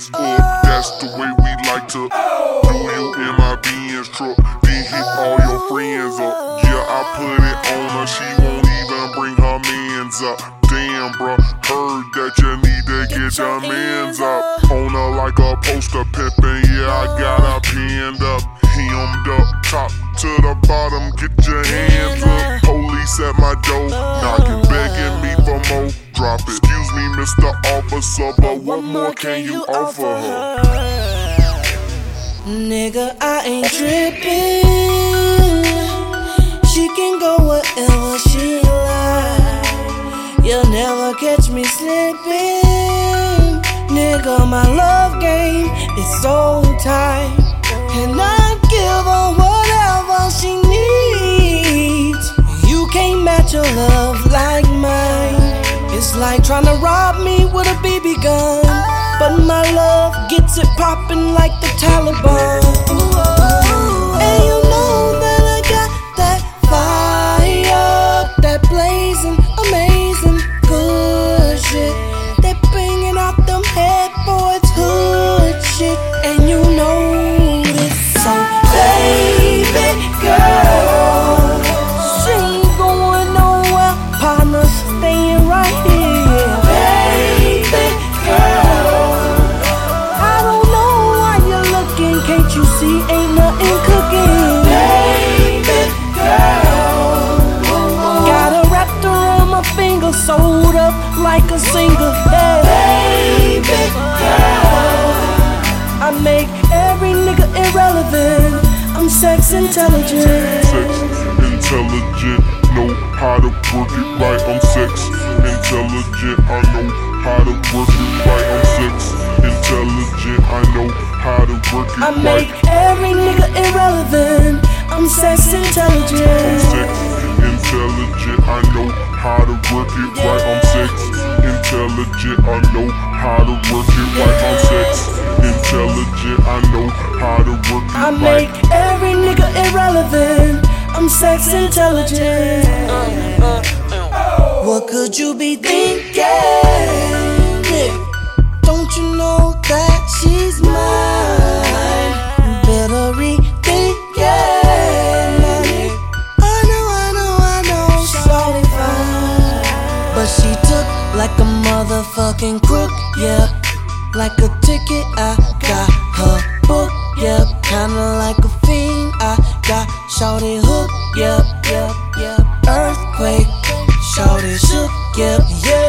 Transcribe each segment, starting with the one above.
hands up. That's the way we like to do you in my Benz truck. Then hit all your friends up. Yeah, I put it on her. She won't even bring her mans up. Damn, bruh, heard that you need to get your mans up. On her like a poster pimpin', yeah, I got her pinned up. Hemmed up, top to the bottom, get your hands Officer, but what more can you offer her? Nigga, I ain't tripping. She can go wherever she like. You'll never catch me slipping. Nigga, my love game is so tight. Rob me with a BB gun. But my love gets it poppin' like the Taliban. And I make every nigga irrelevant. I'm sex intelligent. Sex intelligent, know how to work it right. I'm sex intelligent, I know how to work it right. I'm sex intelligent, I know how to work it I make right. every nigga irrelevant. I'm sex I'm intelligent. sex intelligent, I know how to work it right. I'm sex intelligent, I know how to work it right. I'm sex I know how to work it I make every nigga irrelevant. I'm sex intelligent. What could you be thinking? Don't you know that she's Like a ticket, I got her book, yep. Kinda like a fiend, I got shawty hook, yep, yep, yep. Earthquake, shawty shook, yep, yeah.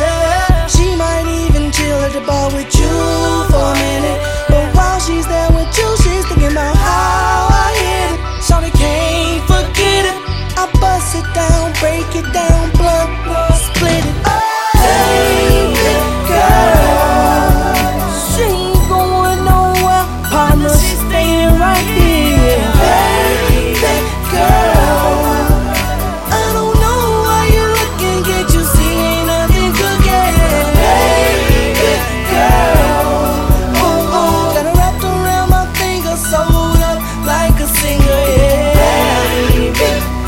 Like a singer. Yeah, baby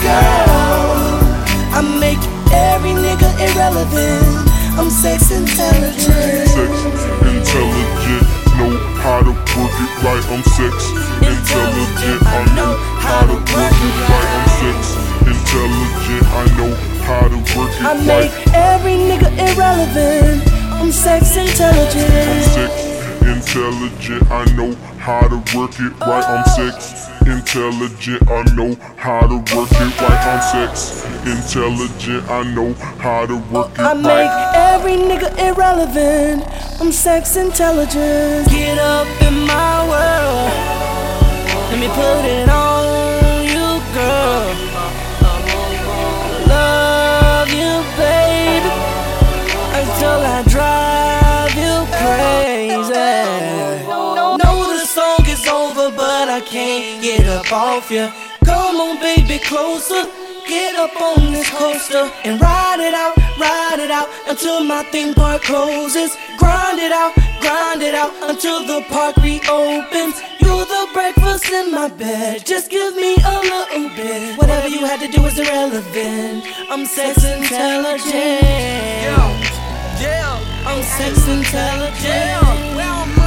girl, I make every nigga irrelevant. I'm sex intelligent. Sex intelligent, know how to work it right. I'm sex intelligent, I know how to work it right. I'm sex intelligent, I know how to work it right. I make every nigga irrelevant. I'm sex I'm intelligent. sex intelligent, I know how to work it right. I'm sex intelligent, I know how to work it right. I'm sex intelligent, I know how to work it I make every nigga irrelevant. I'm sex intelligent. Get up in my world. Let me put it on song is over, but I can't get up off you. Come on, baby, closer. Get up on this coaster and ride it out, ride it out until my theme park closes. Grind it out, grind it out until the park reopens. You're the breakfast in my bed. Just give me a little bit. Whatever you had to do is irrelevant. I'm sex intelligent. Yeah, I'm sex intelligent.